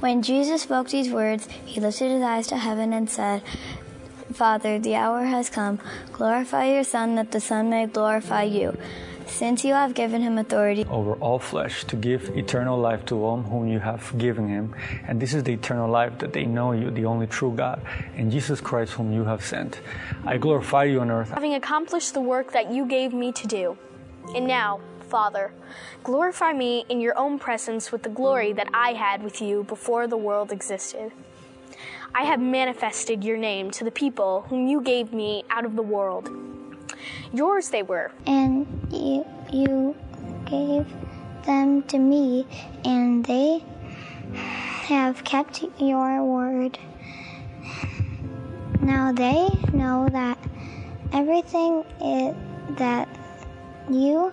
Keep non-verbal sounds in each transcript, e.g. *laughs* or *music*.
When Jesus spoke these words, he lifted his eyes to heaven and said, Father, the hour has come. Glorify your Son, that the Son may glorify you. Since you have given him authority over all flesh to give eternal life to all whom you have given him. And this is the eternal life that they know you, the only true God, and Jesus Christ, whom you have sent. I glorify you on earth. Having accomplished the work that you gave me to do. And now, Father, glorify me in your own presence with the glory that I had with you before the world existed. I have manifested your name to the people whom you gave me out of the world. Yours they were. And you, you gave them to me, and they have kept your word. Now they know that everything it, that you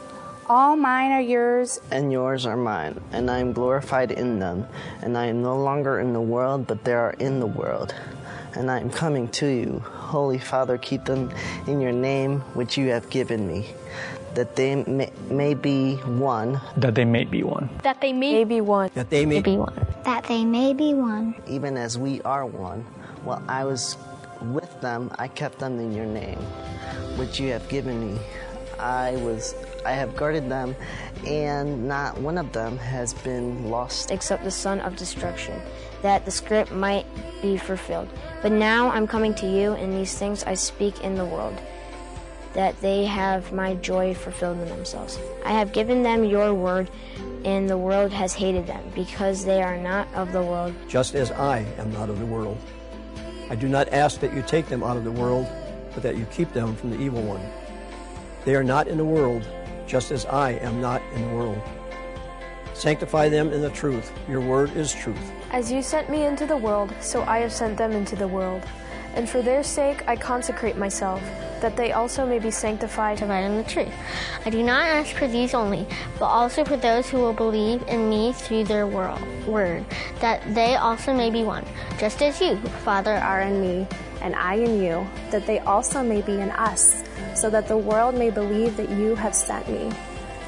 All mine are yours, and yours are mine, and I am glorified in them. And I am no longer in the world, but they are in the world. And I am coming to you. Holy Father, keep them in your name, which you have given me, that they may, may be one. That they may be one. That they may, be one. That they may be one. That they may be one. Even as we are one. While I was with them, I kept them in your name, which you have given me. I was I have guarded them, and not one of them has been lost. Except the son of destruction, that the script might be fulfilled. But now I'm coming to you, and these things I speak in the world, that they have my joy fulfilled in themselves. I have given them your word, and the world has hated them, because they are not of the world. Just as I am not of the world. I do not ask that you take them out of the world, but that you keep them from the evil one. They are not in the world, just as I am not in the world. Sanctify them in the truth. Your word is truth. As you sent me into the world, so I have sent them into the world. And for their sake I consecrate myself, that they also may be sanctified to in the truth. I do not ask for these only, but also for those who will believe in me through their word, that they also may be one, just as you, Father, are in me, and I in you, that they also may be in us so that the world may believe that you have sent me.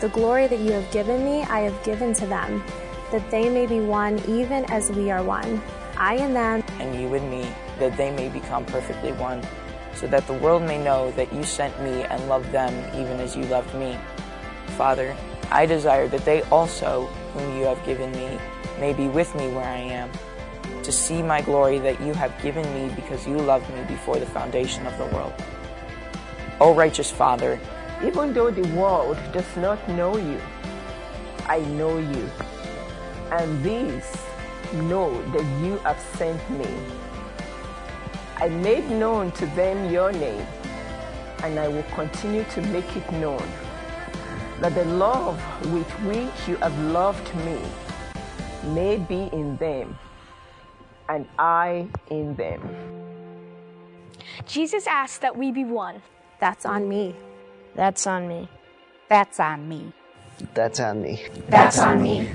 The glory that you have given me, I have given to them, that they may be one even as we are one. I and them, and you and me, that they may become perfectly one, so that the world may know that you sent me and loved them even as you loved me. Father, I desire that they also, whom you have given me, may be with me where I am, to see my glory that you have given me because you loved me before the foundation of the world. O righteous Father, even though the world does not know you, I know you, and these know that you have sent me. I made known to them your name, and I will continue to make it known, that the love with which you have loved me may be in them, and I in them. Jesus asked that we be one. That's on me. That's on me. That's on me. That's on me. That's on me.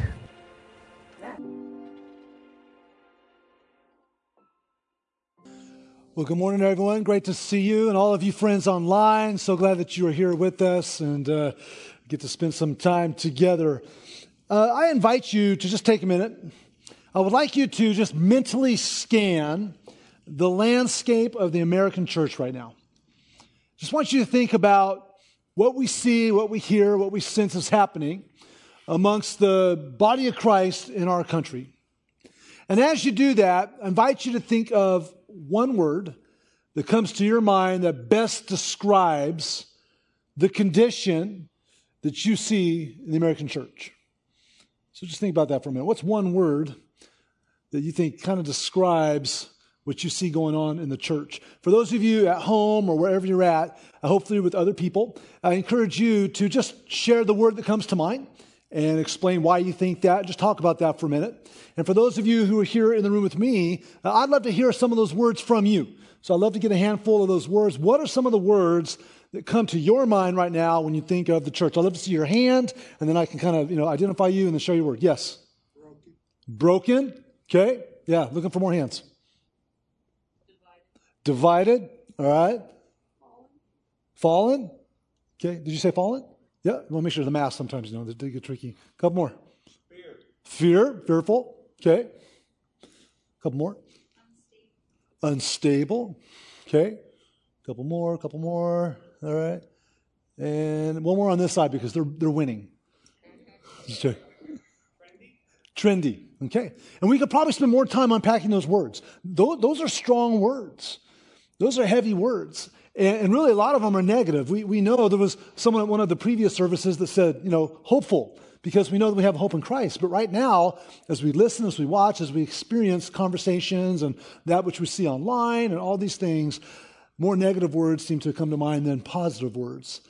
Well, good morning, everyone. Great to see you and all of you friends online. So glad that you are here with us and uh, get to spend some time together. Uh, I invite you to just take a minute. I would like you to just mentally scan the landscape of the American church right now. Just want you to think about what we see, what we hear, what we sense is happening amongst the body of Christ in our country. And as you do that, I invite you to think of one word that comes to your mind that best describes the condition that you see in the American church. So just think about that for a minute. What's one word that you think kind of describes what you see going on in the church. For those of you at home or wherever you're at, uh, hopefully with other people, I encourage you to just share the word that comes to mind and explain why you think that. Just talk about that for a minute. And for those of you who are here in the room with me, uh, I'd love to hear some of those words from you. So I'd love to get a handful of those words. What are some of the words that come to your mind right now when you think of the church? I'd love to see your hand, and then I can kind of, you know, identify you and then show your word. Yes? Broken. Broken. Okay. Yeah, looking for more hands. Divided. All right. Fallen. Fallen. Okay. Did you say fallen? Yeah. Want to make sure the math sometimes, you know, they get tricky. A couple more. Fear. Fear. Fearful. Okay. A couple more. Unstable. Unstable. Okay. A couple more. A couple more. All right. And one more on this side because they're, they're winning. Just Trendy. Trendy. Okay. And we could probably spend more time unpacking those words. Those, those are strong words. Those are heavy words. And, really, a lot of them are negative. We, we know there was someone at one of the previous services that said, you know, hopeful, because we know that we have hope in Christ. But right now, as we listen, as we watch, as we experience conversations and that which we see online and all these things, more negative words seem to come to mind than positive words.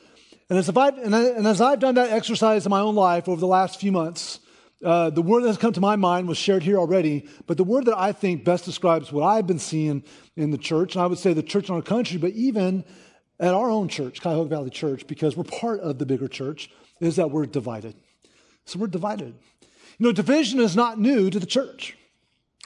And as, I've, and, and as I've done that exercise in my own life over the last few months, uh, the word that has come to my mind was shared here already, but the word that I think best describes what I've been seeing in the church, and I would say the church in our country, but even at our own church, Cuyahoga Valley Church, because we're part of the bigger church, is that we're divided. So we're divided. You know, division is not new to the church.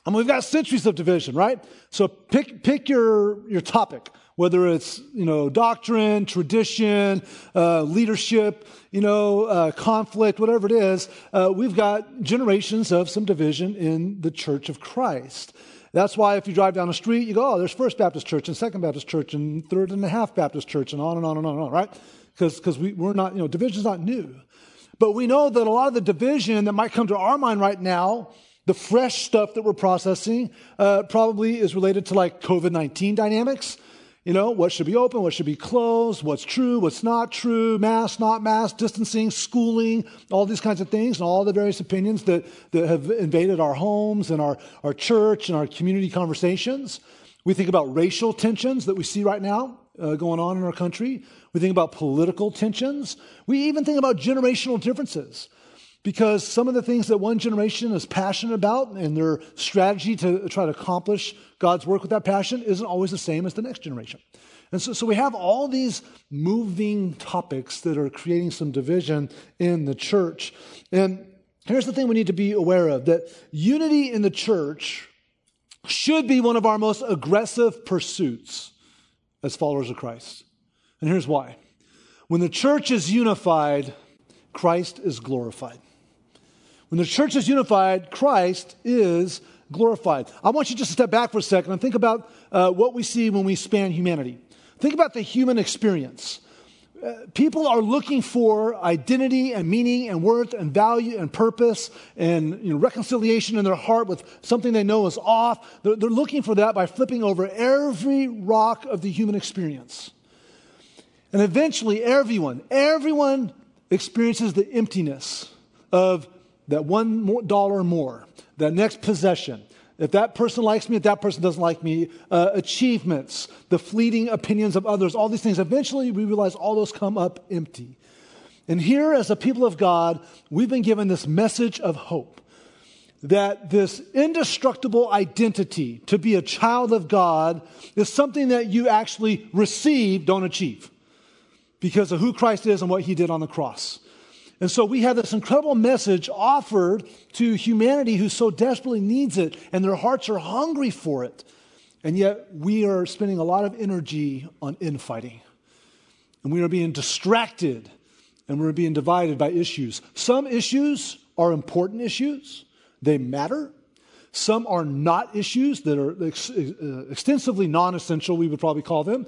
I mean, we've got centuries of division, right? So pick, pick your, your topic whether it's you know doctrine, tradition, uh, leadership, you know uh, conflict, whatever it is. Uh, we've got generations of some division in the Church of Christ. That's why if you drive down the street, you go, oh, there's First Baptist Church and Second Baptist Church and Third and a Half Baptist Church and on and on and on and on, right? Because we, we're not, you know, division's not new. But we know that a lot of the division that might come to our mind right now the fresh stuff that we're processing uh, probably is related to like COVID 19 dynamics. You know, what should be open, what should be closed, what's true, what's not true, mask, not mask, distancing, schooling, all these kinds of things, and all the various opinions that, that have invaded our homes and our, our church and our community conversations. We think about racial tensions that we see right now uh, going on in our country. We think about political tensions. We even think about generational differences because some of the things that one generation is passionate about and their strategy to try to accomplish God's work with that passion isn't always the same as the next generation. And so, so we have all these moving topics that are creating some division in the church. And here's the thing we need to be aware of that unity in the church should be one of our most aggressive pursuits as followers of Christ. And here's why. When the church is unified, Christ is glorified. When the church is unified, Christ is glorified. I want you just to step back for a second and think about uh, what we see when we span humanity. Think about the human experience. Uh, people are looking for identity and meaning and worth and value and purpose and you know, reconciliation in their heart with something they know is off. They're, they're looking for that by flipping over every rock of the human experience. And eventually, everyone, everyone experiences the emptiness of that one dollar more, that next possession, if that person likes me, if that person doesn't like me, uh, achievements, the fleeting opinions of others, all these things, eventually we realize all those come up empty. And here, as a people of God, we've been given this message of hope that this indestructible identity to be a child of God is something that you actually receive, don't achieve, because of who Christ is and what he did on the cross. And so we have this incredible message offered to humanity who so desperately needs it, and their hearts are hungry for it. And yet we are spending a lot of energy on infighting. And we are being distracted and we're being divided by issues. Some issues are important issues, they matter. Some are not issues that are ex- uh, extensively non essential, we would probably call them.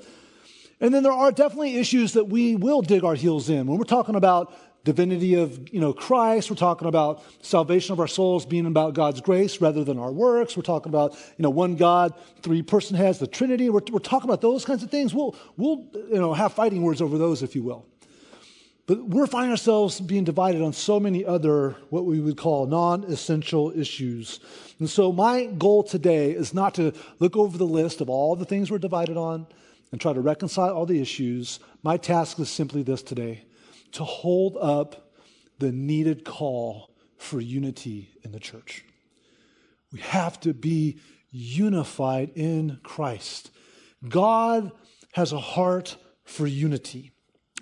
And then there are definitely issues that we will dig our heels in. When we're talking about divinity of you know Christ. We're talking about salvation of our souls being about God's grace rather than our works. We're talking about you know one God, three person has the Trinity. We're, we're talking about those kinds of things. We'll we'll you know have fighting words over those, if you will. But we're finding ourselves being divided on so many other what we would call non-essential issues. And so my goal today is not to look over the list of all the things we're divided on and try to reconcile all the issues. My task is simply this today to hold up the needed call for unity in the church. We have to be unified in Christ. God has a heart for unity.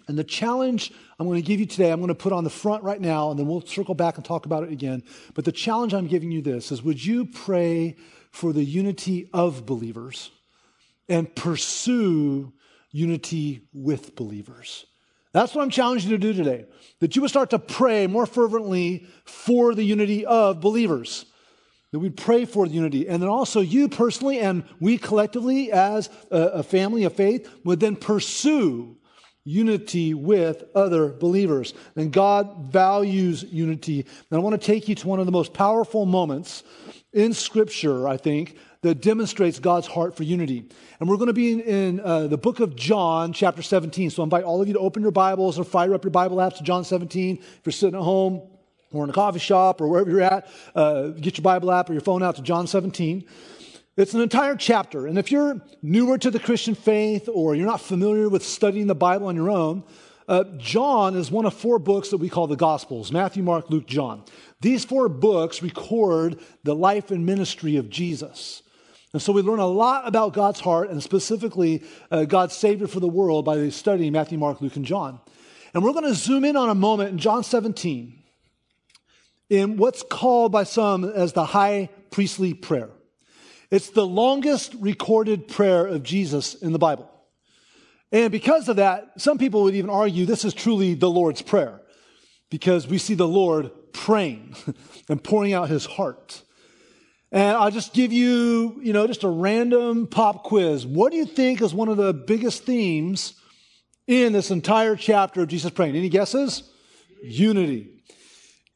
And the challenge I'm going to give you today, I'm going to put on the front right now, and then we'll circle back and talk about it again. But the challenge I'm giving you this is would you pray for the unity of believers and pursue unity with believers? That's what I'm challenging you to do today. That you would start to pray more fervently for the unity of believers. That we'd pray for the unity. And then also you personally and we collectively as a, family of faith would then pursue unity with other believers. And God values unity. And I want to take you to one of the most powerful moments in Scripture, I think, that demonstrates God's heart for unity. And we're going to be in, in uh, the book of John, chapter 17. So I invite all of you to open your Bibles or fire up your Bible apps to John 17. If you're sitting at home or in a coffee shop or wherever you're at, uh, get your Bible app or your phone out to John 17. It's an entire chapter. And if you're newer to the Christian faith or you're not familiar with studying the Bible on your own, uh, John is one of four books that we call the Gospels Matthew, Mark, Luke, John. These four books record the life and ministry of Jesus. And so we learn a lot about God's heart and specifically uh, God's Savior for the world by studying Matthew, Mark, Luke, and John. And we're going to zoom in on a moment in John 17 in what's called by some as the high priestly prayer. It's the longest recorded prayer of Jesus in the Bible. And because of that, some people would even argue this is truly the Lord's Prayer because we see the Lord praying *laughs* and pouring out his heart. And I'll just give you, you know, just a random pop quiz. What do you think is one of the biggest themes in this entire chapter of Jesus praying? Any guesses? Unity.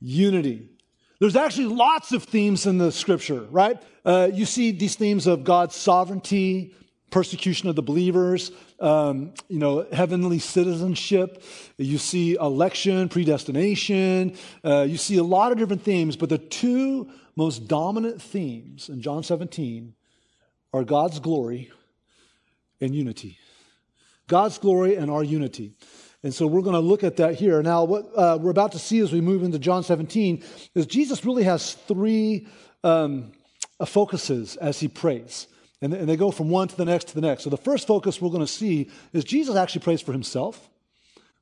Unity. There's actually lots of themes in the scripture, right? Uh, you see these themes of God's sovereignty, persecution of the believers, um, you know, heavenly citizenship. You see election, predestination. Uh, you see a lot of different themes, but the two most dominant themes in John 17 are God's glory and unity. God's glory and our unity. And so we're going to look at that here. Now, what uh, we're about to see as we move into John 17 is Jesus really has three um, uh, focuses as he prays. And, and they go from one to the next to the next. So the first focus we're going to see is Jesus actually prays for himself.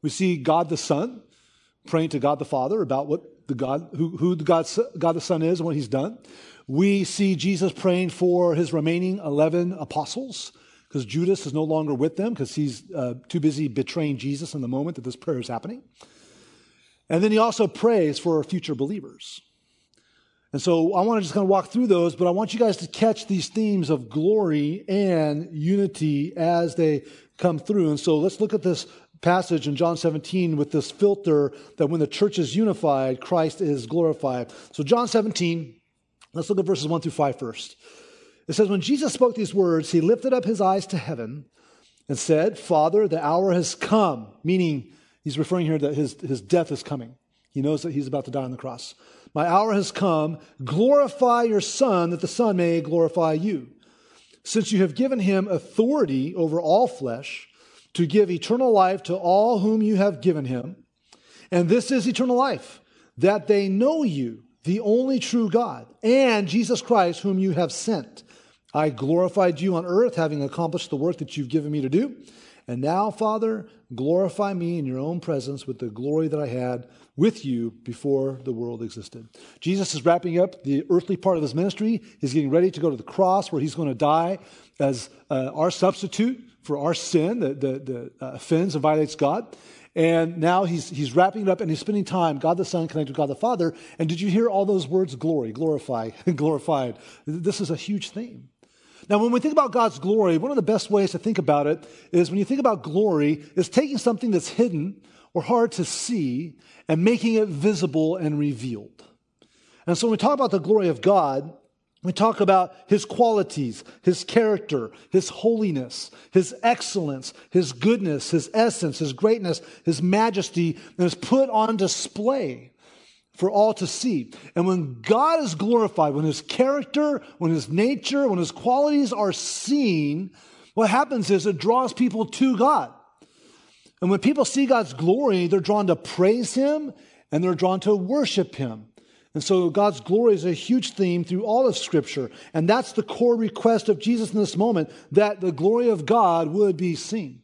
We see God the Son praying to God the Father about what the God, who, who the God, God the Son is and what he's done. We see Jesus praying for his remaining 11 apostles because Judas is no longer with them because he's uh, too busy betraying Jesus in the moment that this prayer is happening. And then he also prays for future believers. And so I want to just kind of walk through those, but I want you guys to catch these themes of glory and unity as they come through. And so let's look at this passage in John 17 with this filter that when the church is unified, Christ is glorified. So, John 17, let's look at verses 1 through 5 first. It says, When Jesus spoke these words, he lifted up his eyes to heaven and said, Father, the hour has come, meaning he's referring here that his, his death is coming. He knows that he's about to die on the cross. My hour has come. Glorify your Son, that the Son may glorify you. Since you have given him authority over all flesh, to give eternal life to all whom you have given him. And this is eternal life, that they know you, the only true God, and Jesus Christ, whom you have sent. I glorified you on earth, having accomplished the work that you've given me to do. And now, Father, glorify me in your own presence with the glory that I had with you before the world existed. Jesus is wrapping up the earthly part of his ministry. He's getting ready to go to the cross where he's going to die as uh, our substitute for our sin that, that, that uh, offends and violates God. And now he's, he's wrapping it up and he's spending time, God the Son connected with God the Father. And did you hear all those words? Glory, glorify, *laughs* glorified. This is a huge theme. Now, when we think about God's glory, one of the best ways to think about it is when you think about glory, is taking something that's hidden or hard to see and making it visible and revealed. And so when we talk about the glory of God, we talk about his qualities, his character, his holiness, his excellence, his goodness, his essence, his greatness, his majesty, and is put on display for all to see. And when God is glorified, when his character, when his nature, when his qualities are seen, what happens is it draws people to God. And when people see God's glory, they're drawn to praise him and they're drawn to worship him. And so God's glory is a huge theme through all of Scripture. And that's the core request of Jesus in this moment that the glory of God would be seen.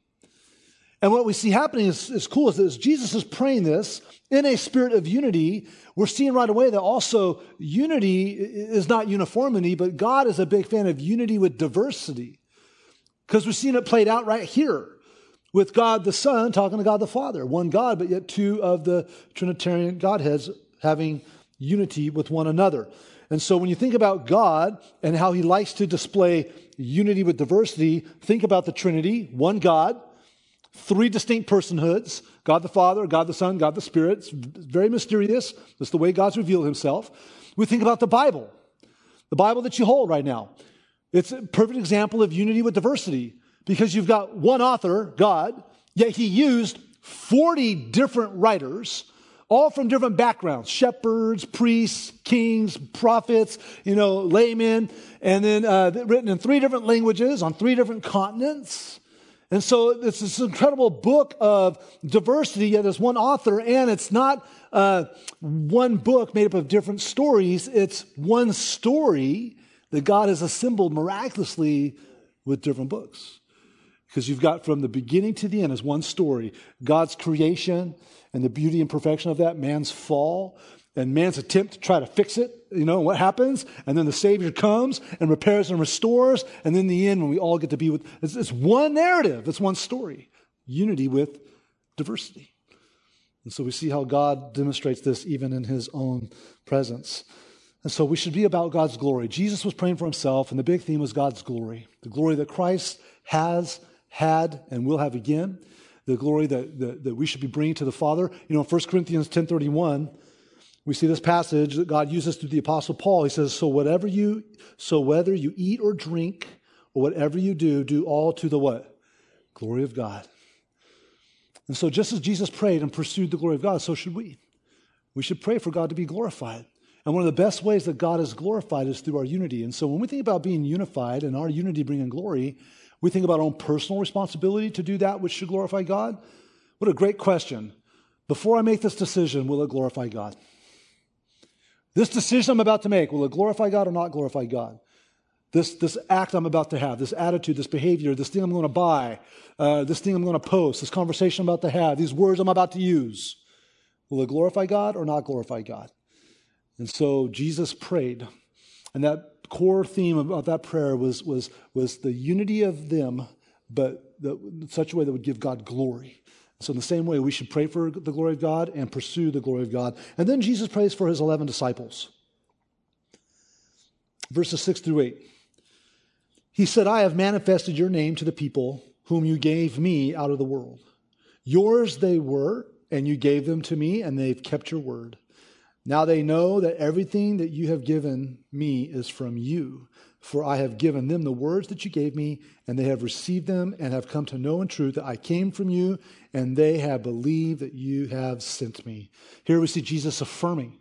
And what we see happening is, is cool is that as Jesus is praying this in a spirit of unity, we're seeing right away that also unity is not uniformity, but God is a big fan of unity with diversity. Because we're seeing it played out right here with God the Son talking to God the Father. One God, but yet two of the Trinitarian Godheads having unity with one another. And so when you think about God and how he likes to display unity with diversity, think about the Trinity, one God, three distinct personhoods God the Father, God the Son, God the Spirit. It's very mysterious. That's the way God's revealed himself. We think about the Bible, the Bible that you hold right now. It's a perfect example of unity with diversity because you've got one author, God, yet he used 40 different writers all from different backgrounds shepherds, priests, kings, prophets, you know, laymen, and then uh, written in three different languages on three different continents. And so it's this incredible book of diversity, yet there's one author, and it's not uh, one book made up of different stories. It's one story that God has assembled miraculously with different books. Because you've got from the beginning to the end is one story God's creation and the beauty and perfection of that, man's fall, and man's attempt to try to fix it, you know, what happens? And then the Savior comes and repairs and restores. And then the end, when we all get to be with, it's, it's one narrative, it's one story. Unity with diversity. And so we see how God demonstrates this even in his own presence. And so we should be about God's glory. Jesus was praying for himself, and the big theme was God's glory the glory that Christ has, had, and will have again, the glory that, that, that we should be bringing to the Father. You know, 1 Corinthians 10 31, we see this passage that God uses through the apostle Paul. He says, "So whatever you so whether you eat or drink or whatever you do, do all to the what? Glory of God." And so just as Jesus prayed and pursued the glory of God, so should we. We should pray for God to be glorified. And one of the best ways that God is glorified is through our unity. And so when we think about being unified and our unity bringing glory, we think about our own personal responsibility to do that which should glorify God. What a great question. Before I make this decision, will it glorify God? This decision I'm about to make, will it glorify God or not glorify God? This, this act I'm about to have, this attitude, this behavior, this thing I'm going to buy, uh, this thing I'm going to post, this conversation I'm about to have, these words I'm about to use, will it glorify God or not glorify God? And so Jesus prayed, and that core theme of, that prayer was, was, was the unity of them, but the, in such a way that would give God glory. So, in the same way, we should pray for the glory of God and pursue the glory of God. And then Jesus prays for his 11 disciples. Verses 6 through 8. He said, I have manifested your name to the people whom you gave me out of the world. Yours they were, and you gave them to me, and they've kept your word. Now they know that everything that you have given me is from you. For I have given them the words that you gave me, and they have received them and have come to know in truth that I came from you, and they have believed that you have sent me. Here we see Jesus affirming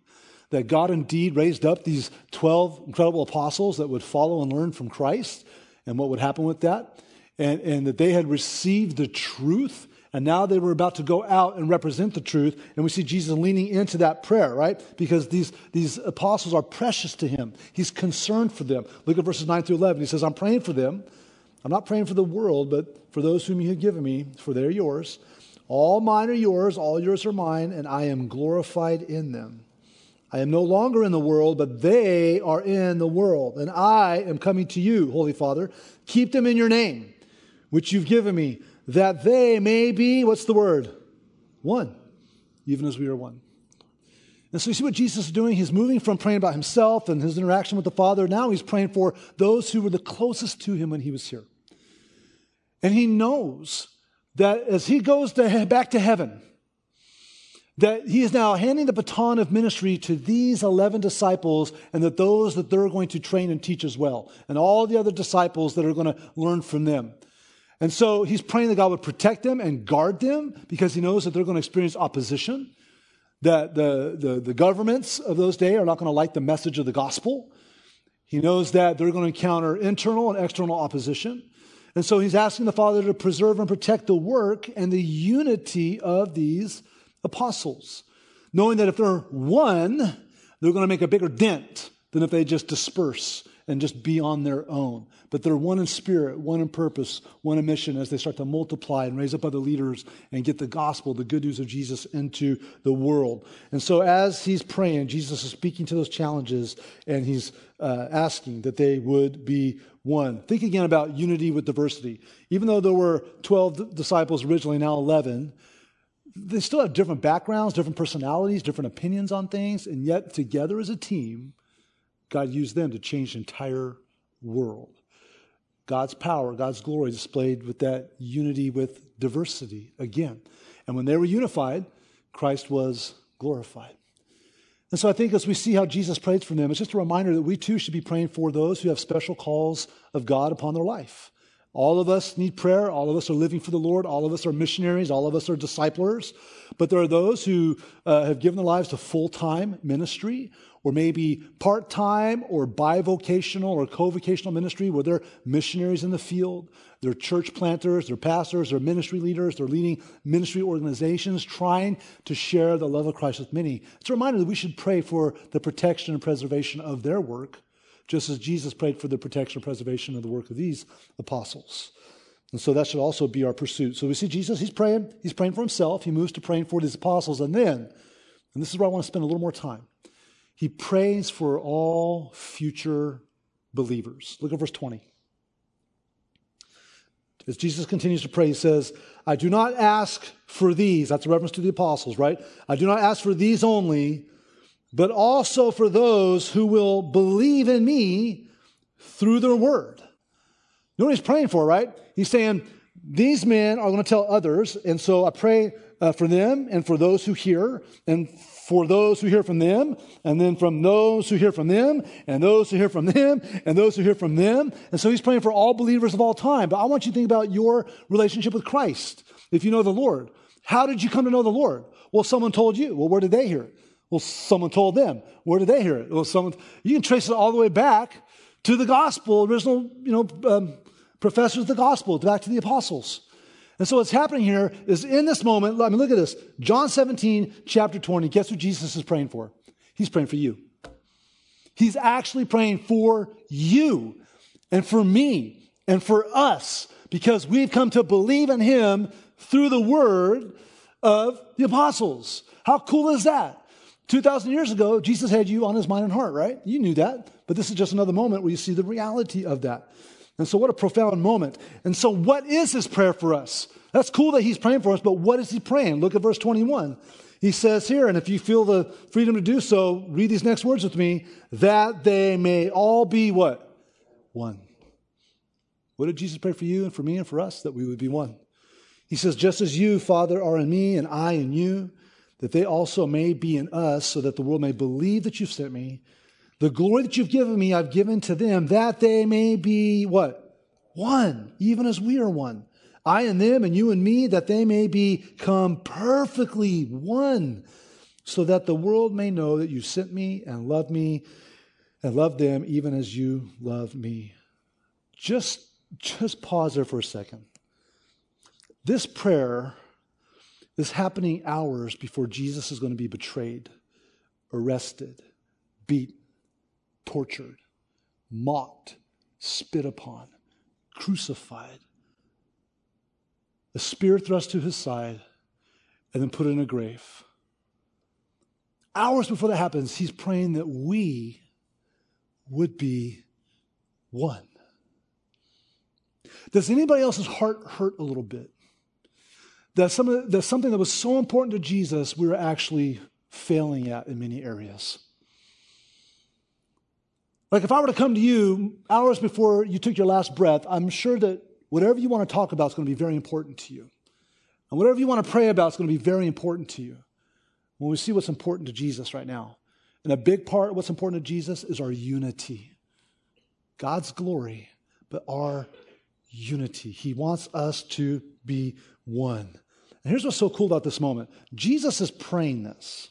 that God indeed raised up these 12 incredible apostles that would follow and learn from Christ, and what would happen with that, and, and that they had received the truth and now they were about to go out and represent the truth. And we see Jesus leaning into that prayer, right? Because these, these apostles are precious to him. He's concerned for them. Look at verses 9 through 11. He says, I'm praying for them. I'm not praying for the world, but for those whom you have given me, for they're yours. All mine are yours, all yours are mine, and I am glorified in them. I am no longer in the world, but they are in the world, and I am coming to you, Holy Father. Keep them in your name, which you've given me that they may be, what's the word? One, even as we are one. And so you see what Jesus is doing? He's moving from praying about himself and his interaction with the Father. Now he's praying for those who were the closest to him when he was here. And he knows that as he goes to, back to heaven, that he is now handing the baton of ministry to these 11 disciples and that those that they're going to train and teach as well, and all the other disciples that are going to learn from them. And so he's praying that God would protect them and guard them because he knows that they're going to experience opposition, that the, the, the governments of those days are not going to like the message of the gospel. He knows that they're going to encounter internal and external opposition. And so he's asking the Father to preserve and protect the work and the unity of these apostles, knowing that if they're one, they're going to make a bigger dent than if they just disperse and just be on their own. But they're one in spirit, one in purpose, one in mission as they start to multiply and raise up other leaders and get the gospel, the good news of Jesus into the world. And so as he's praying, Jesus is speaking to those challenges and he's uh, asking that they would be one. Think again about unity with diversity. Even though there were 12 disciples originally, now 11, they still have different backgrounds, different personalities, different opinions on things, and yet together as a team, God used them to change the entire world. God's power, God's glory displayed with that unity with diversity again. And when they were unified, Christ was glorified. And so I think as we see how Jesus prays for them, it's just a reminder that we too should be praying for those who have special calls of God upon their life. All of us need prayer. All of us are living for the Lord. All of us are missionaries. All of us are disciplers. But there are those who uh, have given their lives to full time ministry, or maybe part time, or bivocational, or co vocational ministry, where they're missionaries in the field. They're church planters, they're pastors, they're ministry leaders, they're leading ministry organizations trying to share the love of Christ with many. It's a reminder that we should pray for the protection and preservation of their work just as Jesus prayed for the protection and preservation of the work of these apostles. And so that should also be our pursuit. So we see Jesus, he's praying, he's praying for himself, he moves to praying for his apostles, and then, and this is where I want to spend a little more time, he prays for all future believers. Look at verse 20. As Jesus continues to pray, he says, I do not ask for these. That's a reference to the apostles, right? I do not ask for these only, but also for those who will believe in me through their word. You know what he's praying for, right? He's saying, These men are going to tell others, and so I pray uh, for them and for those who hear, and for those who hear from them, and then from those who hear from them, and those who hear from them, and those who hear from them. And so he's praying for all believers of all time. But I want you to think about your relationship with Christ. If you know the Lord, how did you come to know the Lord? Well, someone told you. Well, where did they hear it? Well, someone told them. Where did they hear it? Well, someone, you can trace it all the way back to the gospel, original, you know, um, professors of the gospel, back to the apostles. And so what's happening here is in this moment, I mean, look at this. John 17, chapter 20, guess what Jesus is praying for? He's praying for you. He's actually praying for you and for me and for us because we've come to believe in him through the word of the apostles. How cool is that? 2,000 years ago, Jesus had you on his mind and heart, right? You knew that. But this is just another moment where you see the reality of that. And so, what a profound moment. And so, what is his prayer for us? That's cool that he's praying for us, but what is he praying? Look at verse 21. He says here, and if you feel the freedom to do so, read these next words with me that they may all be what? One. What did Jesus pray for you and for me and for us? That we would be one. He says, just as you, Father, are in me and I in you, that they also may be in us, so that the world may believe that you've sent me. The glory that you've given me, I've given to them, that they may be what? One, even as we are one. I and them, and you and me, that they may become perfectly one, so that the world may know that you sent me and loved me and loved them even as you love me. Just, just pause there for a second. This prayer is happening hours before Jesus is going to be betrayed, arrested, beaten, tortured, mocked, spit upon, crucified, a spear thrust to his side, and then put in a grave. Hours before that happens, he's praying that we would be one. Does anybody else's heart hurt a little bit? that, some that something that was so important to Jesus, we were actually failing at in many areas. Like if I were to come to you hours before you took your last breath, I'm sure that whatever you want to talk about is going to be very important to you. And whatever you want to pray about is going to be very important to you. When we see what's important to Jesus right now. And a big part of what's important to Jesus is our unity. God's glory, but our unity. He wants us to be one. And here's what's so cool about this moment Jesus is praying this.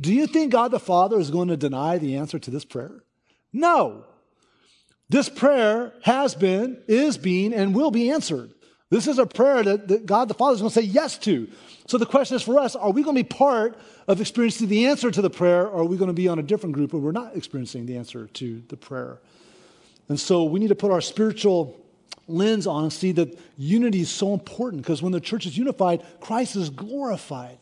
Do you think God the Father is going to deny the answer to this prayer? No. This prayer has been, is being, and will be answered. This is a prayer that, that God the Father is going to say yes to. So the question is for us are we going to be part of experiencing the answer to the prayer, or are we going to be on a different group where we're not experiencing the answer to the prayer? And so we need to put our spiritual lens on and see that unity is so important because when the church is unified, Christ is glorified.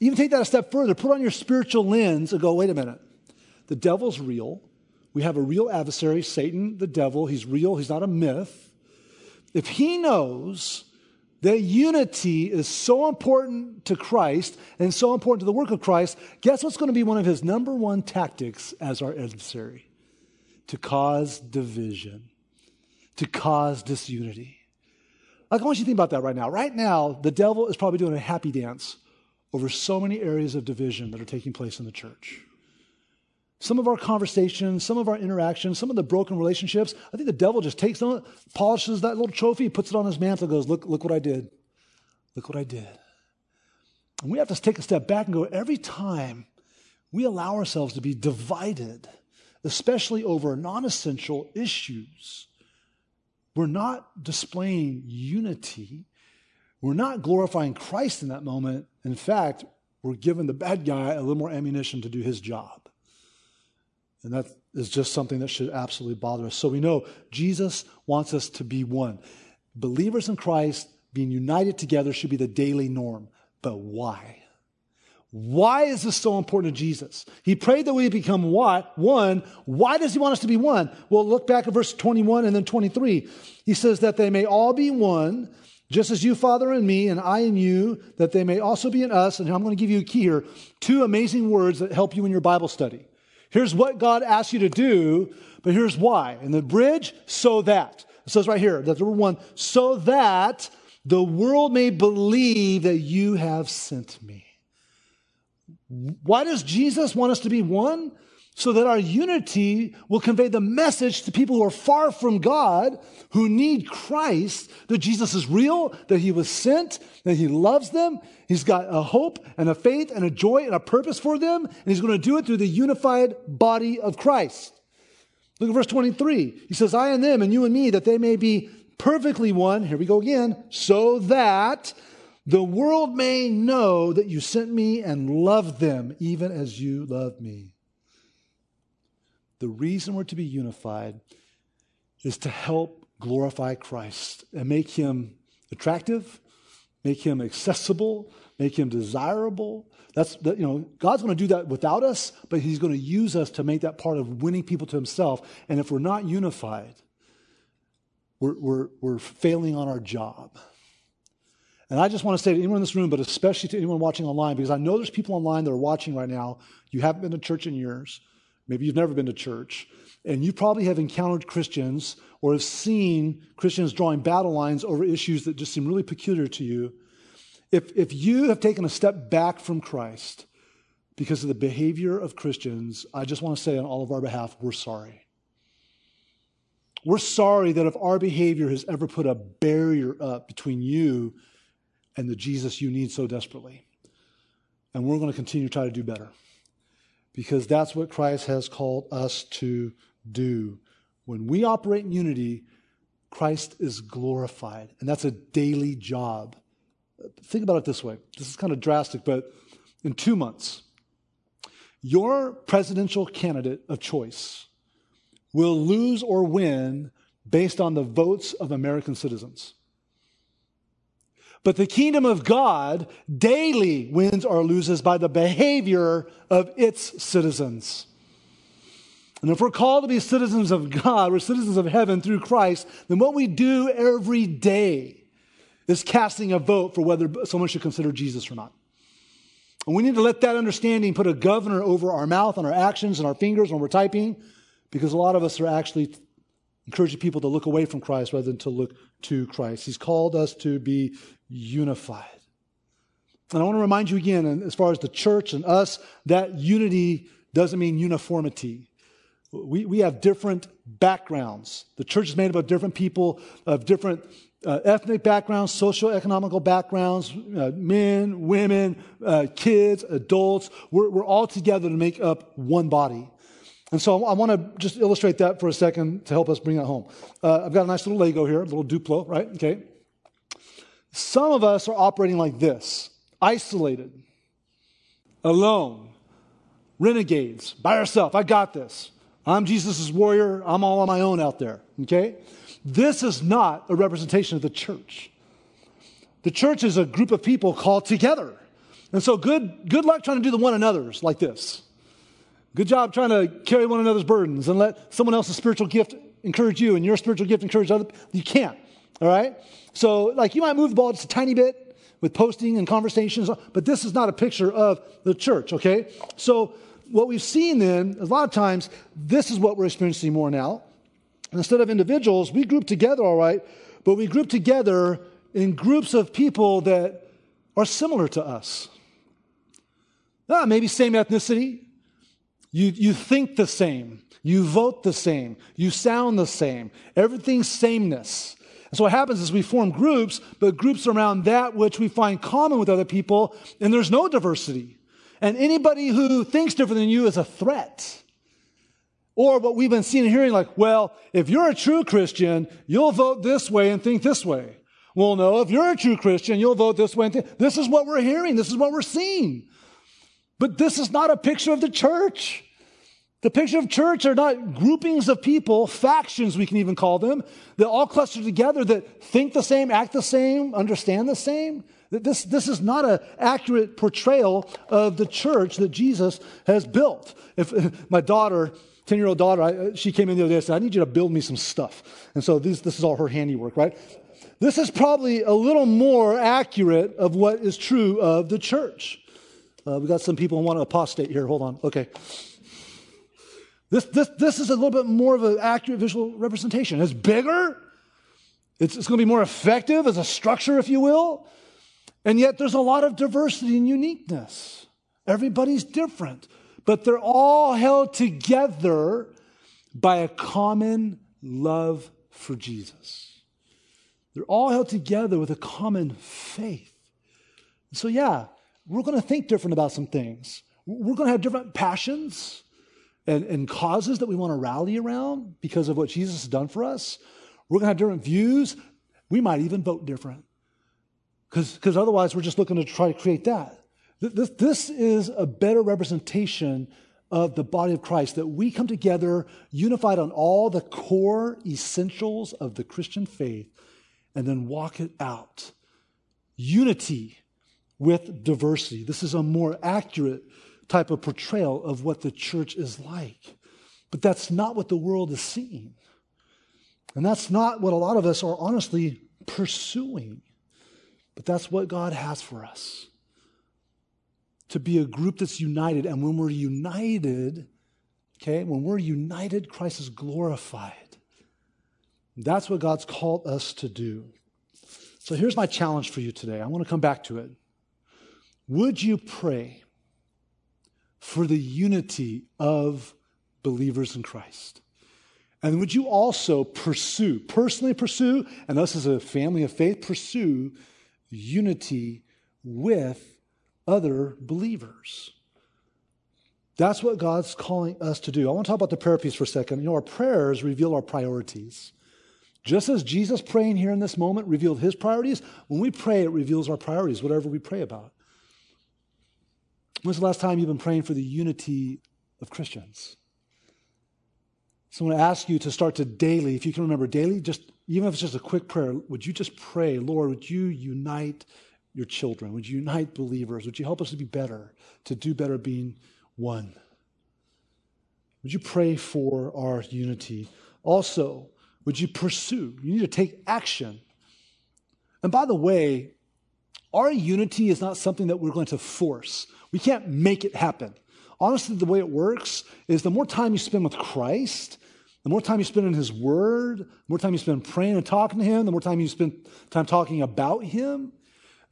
Even take that a step further, put on your spiritual lens and go, wait a minute. The devil's real. We have a real adversary, Satan, the devil. He's real, he's not a myth. If he knows that unity is so important to Christ and so important to the work of Christ, guess what's going to be one of his number one tactics as our adversary? To cause division, to cause disunity. Like, I want you to think about that right now. Right now, the devil is probably doing a happy dance over so many areas of division that are taking place in the church. Some of our conversations, some of our interactions, some of the broken relationships, I think the devil just takes them, polishes that little trophy, puts it on his mantle, goes, look, look what I did. Look what I did. And we have to take a step back and go, every time we allow ourselves to be divided, especially over non essential issues, we're not displaying unity. We're not glorifying Christ in that moment. In fact, we're giving the bad guy a little more ammunition to do his job. And that is just something that should absolutely bother us. So we know Jesus wants us to be one. Believers in Christ being united together should be the daily norm. But why? Why is this so important to Jesus? He prayed that we become what? one. Why does he want us to be one? Well, look back at verse 21 and then 23. He says that they may all be one, just as you, Father, and me, and I and you, that they may also be in us. And I'm going to give you a key here two amazing words that help you in your Bible study. Here's what God asks you to do, but here's why. In the bridge, so that. It says right here, that number one, so that the world may believe that you have sent me. Why does Jesus want us to be one? So that our unity will convey the message to people who are far from God, who need Christ, that Jesus is real, that he was sent, that he loves them. He's got a hope and a faith and a joy and a purpose for them, and he's going to do it through the unified body of Christ. Look at verse 23. He says, I and them and you and me, that they may be perfectly one. Here we go again. So that the world may know that you sent me and loved them even as you loved me. The reason we're to be unified is to help glorify Christ and make him attractive, make him accessible, make him desirable. That's you know, God's going to do that without us, but he's going to use us to make that part of winning people to himself. And if we're not unified, we're, we're, we're failing on our job. And I just want to say to anyone in this room, but especially to anyone watching online, because I know there's people online that are watching right now. You haven't been to church in years. Maybe you've never been to church, and you probably have encountered Christians or have seen Christians drawing battle lines over issues that just seem really peculiar to you. If, if you have taken a step back from Christ because of the behavior of Christians, I just want to say on all of our behalf, we're sorry. We're sorry that if our behavior has ever put a barrier up between you and the Jesus you need so desperately. And we're going to continue to try to do better because that's what Christ has called us to do. When we operate in unity, Christ is glorified, and that's a daily job. Think about it this way this is kind of drastic, but in two months, your presidential candidate of choice will lose or win based on the votes of American citizens. But the kingdom of God daily wins or loses by the behavior of its citizens. And if we're called to be citizens of God, we're citizens of heaven through Christ, then what we do every day is casting a vote for whether someone should consider Jesus or not. And we need to let that understanding put a governor over our mouth and our actions and our fingers when we're typing, because a lot of us are actually encouraging people to look away from Christ rather than to look to Christ. He's called us to be unified. And I want to remind you again, as far as the church and us, that unity doesn't mean uniformity. We, we have different backgrounds. The church is made up of different people, of different uh, ethnic backgrounds, social economical backgrounds, uh, men, women, uh, kids, adults. We're, we're all together to make up one body. And so I want to just illustrate that for a second to help us bring that home. Uh, I've got a nice little Lego here, a little Duplo, right? Okay. Some of us are operating like this isolated, alone, renegades, by ourselves. I got this. I'm Jesus' warrior. I'm all on my own out there. Okay? This is not a representation of the church. The church is a group of people called together. And so good, good luck trying to do the one another's like this. Good job trying to carry one another's burdens and let someone else's spiritual gift encourage you and your spiritual gift encourage other You can't. All right? So, like, you might move the ball just a tiny bit with posting and conversations, but this is not a picture of the church, okay? So, what we've seen then, a lot of times, this is what we're experiencing more now. Instead of individuals, we group together, all right, but we group together in groups of people that are similar to us. Ah, maybe same ethnicity. You, you think the same. You vote the same. You sound the same. Everything's sameness. And so what happens is we form groups, but groups around that which we find common with other people, and there's no diversity. And anybody who thinks different than you is a threat. Or what we've been seeing and hearing, like, well, if you're a true Christian, you'll vote this way and think this way. Well, no, if you're a true Christian, you'll vote this way and think. This is what we're hearing. This is what we're seeing. But this is not a picture of the church. The picture of church are not groupings of people, factions we can even call them, that all cluster together that think the same, act the same, understand the same. This, this is not an accurate portrayal of the church that Jesus has built. If, my daughter, 10 year old daughter, I, she came in the other day and said, I need you to build me some stuff. And so this, this is all her handiwork, right? This is probably a little more accurate of what is true of the church. Uh, we got some people who want to apostate here. Hold on. Okay. This, this, this is a little bit more of an accurate visual representation. It's bigger. It's, it's going to be more effective as a structure, if you will. And yet there's a lot of diversity and uniqueness. Everybody's different, but they're all held together by a common love for Jesus. They're all held together with a common faith. So, yeah, we're going to think different about some things. We're going to have different passions and, and causes that we want to rally around because of what Jesus has done for us. We're going to have different views. We might even vote different because otherwise we're just looking to try to create that. This, this is a better representation of the body of Christ, that we come together unified on all the core essentials of the Christian faith and then walk it out. Unity with diversity. This is a more accurate type of portrayal of what the church is like. But that's not what the world is seeing. And that's not what a lot of us are honestly pursuing. But that's what God has for us to be a group that's united. And when we're united, okay, when we're united, Christ is glorified. That's what God's called us to do. So here's my challenge for you today. I want to come back to it. Would you pray for the unity of believers in Christ? And would you also pursue, personally pursue, and us as a family of faith, pursue unity with other believers? That's what God's calling us to do. I want to talk about the prayer piece for a second. You know, our prayers reveal our priorities. Just as Jesus praying here in this moment revealed his priorities, when we pray, it reveals our priorities, whatever we pray about. When's the last time you've been praying for the unity of Christians? So I want to ask you to start to daily, if you can remember daily, just even if it's just a quick prayer, would you just pray, Lord, would you unite your children? Would you unite believers? Would you help us to be better, to do better being one? Would you pray for our unity? Also, would you pursue? You need to take action. And by the way, our unity is not something that we're going to force. We can't make it happen. Honestly, the way it works is the more time you spend with Christ, the more time you spend in His Word, the more time you spend praying and talking to Him, the more time you spend time talking about Him,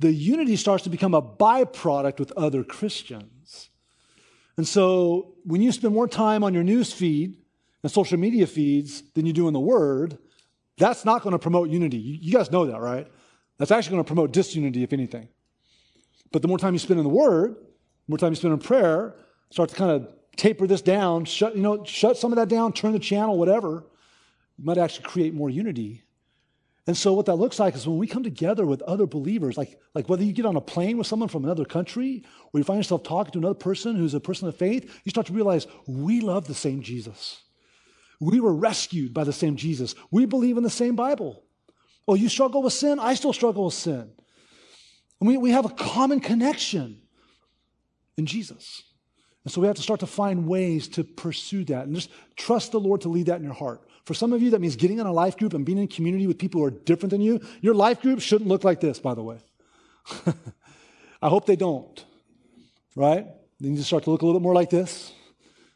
the unity starts to become a byproduct with other Christians. And so when you spend more time on your news feed and social media feeds than you do in the Word, that's not going to promote unity. You guys know that, right? That's actually going to promote disunity, if anything. But the more time you spend in the Word, more time you spend in prayer, start to kind of taper this down, shut, you know, shut some of that down, turn the channel, whatever. You might actually create more unity. And so what that looks like is when we come together with other believers, like, like whether you get on a plane with someone from another country, or you find yourself talking to another person who's a person of faith, you start to realize we love the same Jesus. We were rescued by the same Jesus. We believe in the same Bible. Oh, you struggle with sin? I still struggle with sin. And we, we have a common connection in Jesus. And so we have to start to find ways to pursue that and just trust the Lord to lead that in your heart. For some of you, that means getting in a life group and being in community with people who are different than you. Your life group shouldn't look like this, by the way. *laughs* I hope they don't, right? They need to start to look a little bit more like this.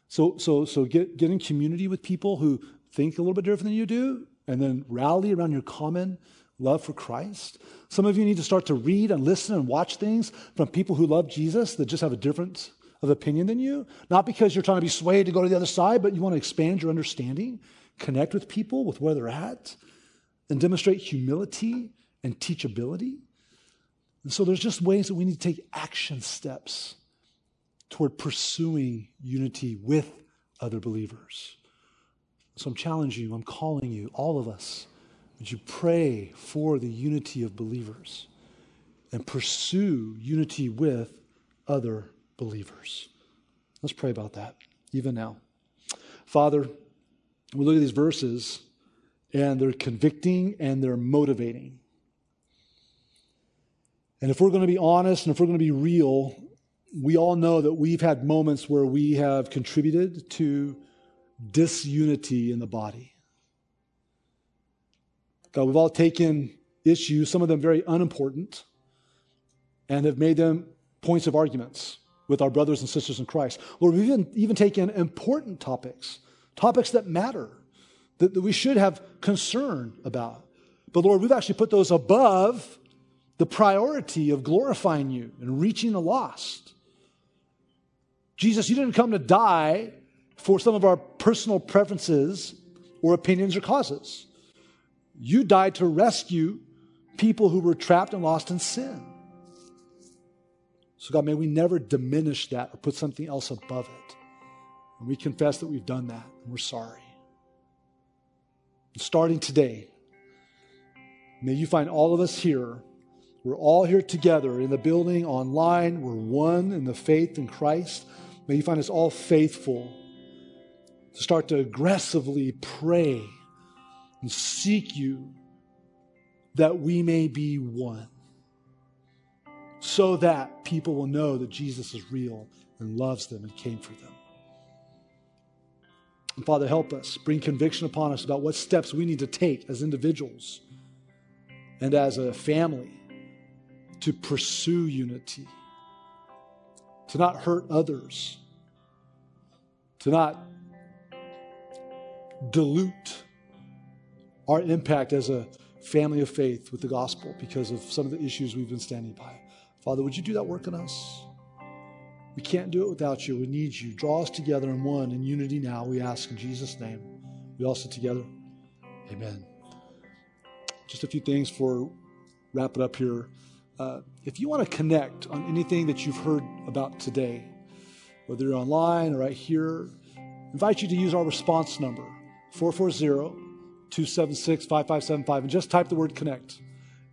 So, so, so get, get in community with people who think a little bit different than you do, and then rally around your common love for Christ. Some of you need to start to read and listen and watch things from people who love Jesus that just have a difference of opinion than you. Not because you're trying to be swayed to go to the other side, but you want to expand your understanding, connect with people with where they're at, and demonstrate humility and teachability. And so there's just ways that we need to take action steps toward pursuing unity with other believers. So I'm challenging you, I'm calling you, all of us, would you pray for the unity of believers and pursue unity with other believers? Let's pray about that, even now. Father, we look at these verses and they're convicting and they're motivating. And if we're going to be honest and if we're going to be real, we all know that we've had moments where we have contributed to disunity in the body. God, we've all taken issues, some of them very unimportant, and have made them points of arguments with our brothers and sisters in Christ. Lord, we've even, even taken important topics, topics that matter, that, that we should have concern about. But Lord, we've actually put those above the priority of glorifying you and reaching the lost. Jesus, you didn't come to die for some of our personal preferences or opinions or causes. You died to rescue people who were trapped and lost in sin. So, God, may we never diminish that or put something else above it. And we confess that we've done that and we're sorry. And starting today, may you find all of us here. We're all here together in the building, online. We're one in the faith in Christ. May you find us all faithful to start to aggressively pray and seek you that we may be one, so that people will know that Jesus is real and loves them and came for them. And Father, help us, bring conviction upon us about what steps we need to take as individuals and as a family to pursue unity, to not hurt others, to not dilute our impact as a family of faith with the gospel because of some of the issues we've been standing by. Father, would you do that work in us? We can't do it without you. We need you. Draw us together in one, in unity now, we ask in Jesus' name. We all sit together. Amen. Just a few things for wrap it up here. Uh, if you want to connect on anything that you've heard about today, whether you're online or right here, I invite you to use our response number, 440 276 5575 and just type the word connect.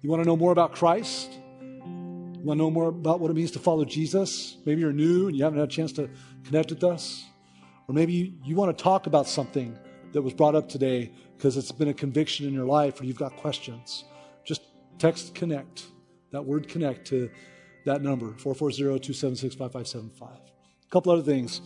You want to know more about Christ? You want to know more about what it means to follow Jesus? Maybe you're new and you haven't had a chance to connect with us. Or maybe you, you want to talk about something that was brought up today because it's been a conviction in your life or you've got questions. Just text connect, that word connect to that number, 440 276 5575. A couple other things.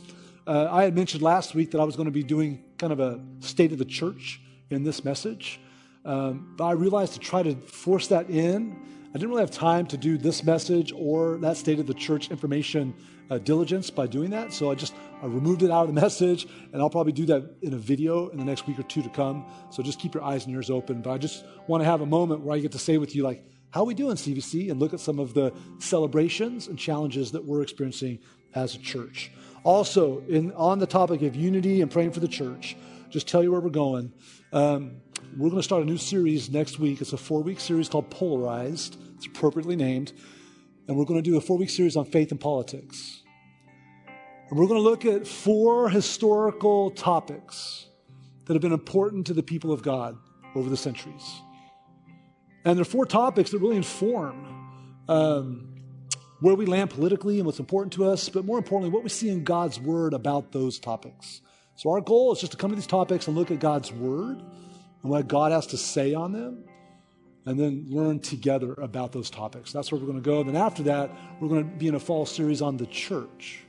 Uh, I had mentioned last week that I was going to be doing kind of a state of the church in this message. Um, but I realized to try to force that in, I didn't really have time to do this message or that state of the church information uh, diligence by doing that. So I just I removed it out of the *laughs* message, and I'll probably do that in a video in the next week or two to come. So just keep your eyes and ears open. But I just want to have a moment where I get to say with you, like, how are we doing, CVC? And look at some of the celebrations and challenges that we're experiencing as a church. Also, in, on the topic of unity and praying for the church, just tell you where we're going. Um, we're going to start a new series next week. It's a four week series called Polarized. It's appropriately named. And we're going to do a four week series on faith and politics. And we're going to look at four historical topics that have been important to the people of God over the centuries. And there are four topics that really inform um, where we land politically and what's important to us, but more importantly, what we see in God's word about those topics. So our goal is just to come to these topics and look at God's Word and what God has to say on them, and then learn together about those topics. That's where we're going to go. Then after that, we're going to be in a fall series on the church.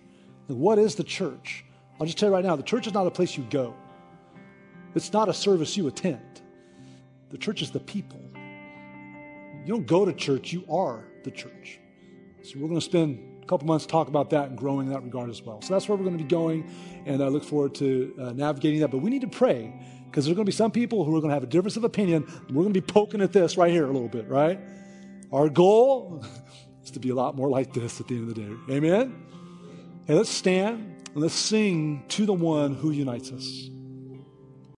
Like, what is the church? I'll just tell you right now the church is not a place you go, it's not a service you attend. The church is the people. You don't go to church, you are the church. So we're going to spend couple months talk about that and growing in that regard as well. So that's where we're going to be going, and I look forward to uh, navigating that. But we need to pray because there's going to be some people who are going to have a difference of opinion. We're going to be poking at this right here a little bit, right? Our goal *laughs* is to be a lot more like this at the end of the day. Amen? Hey, let's stand and let's sing to the one who unites us.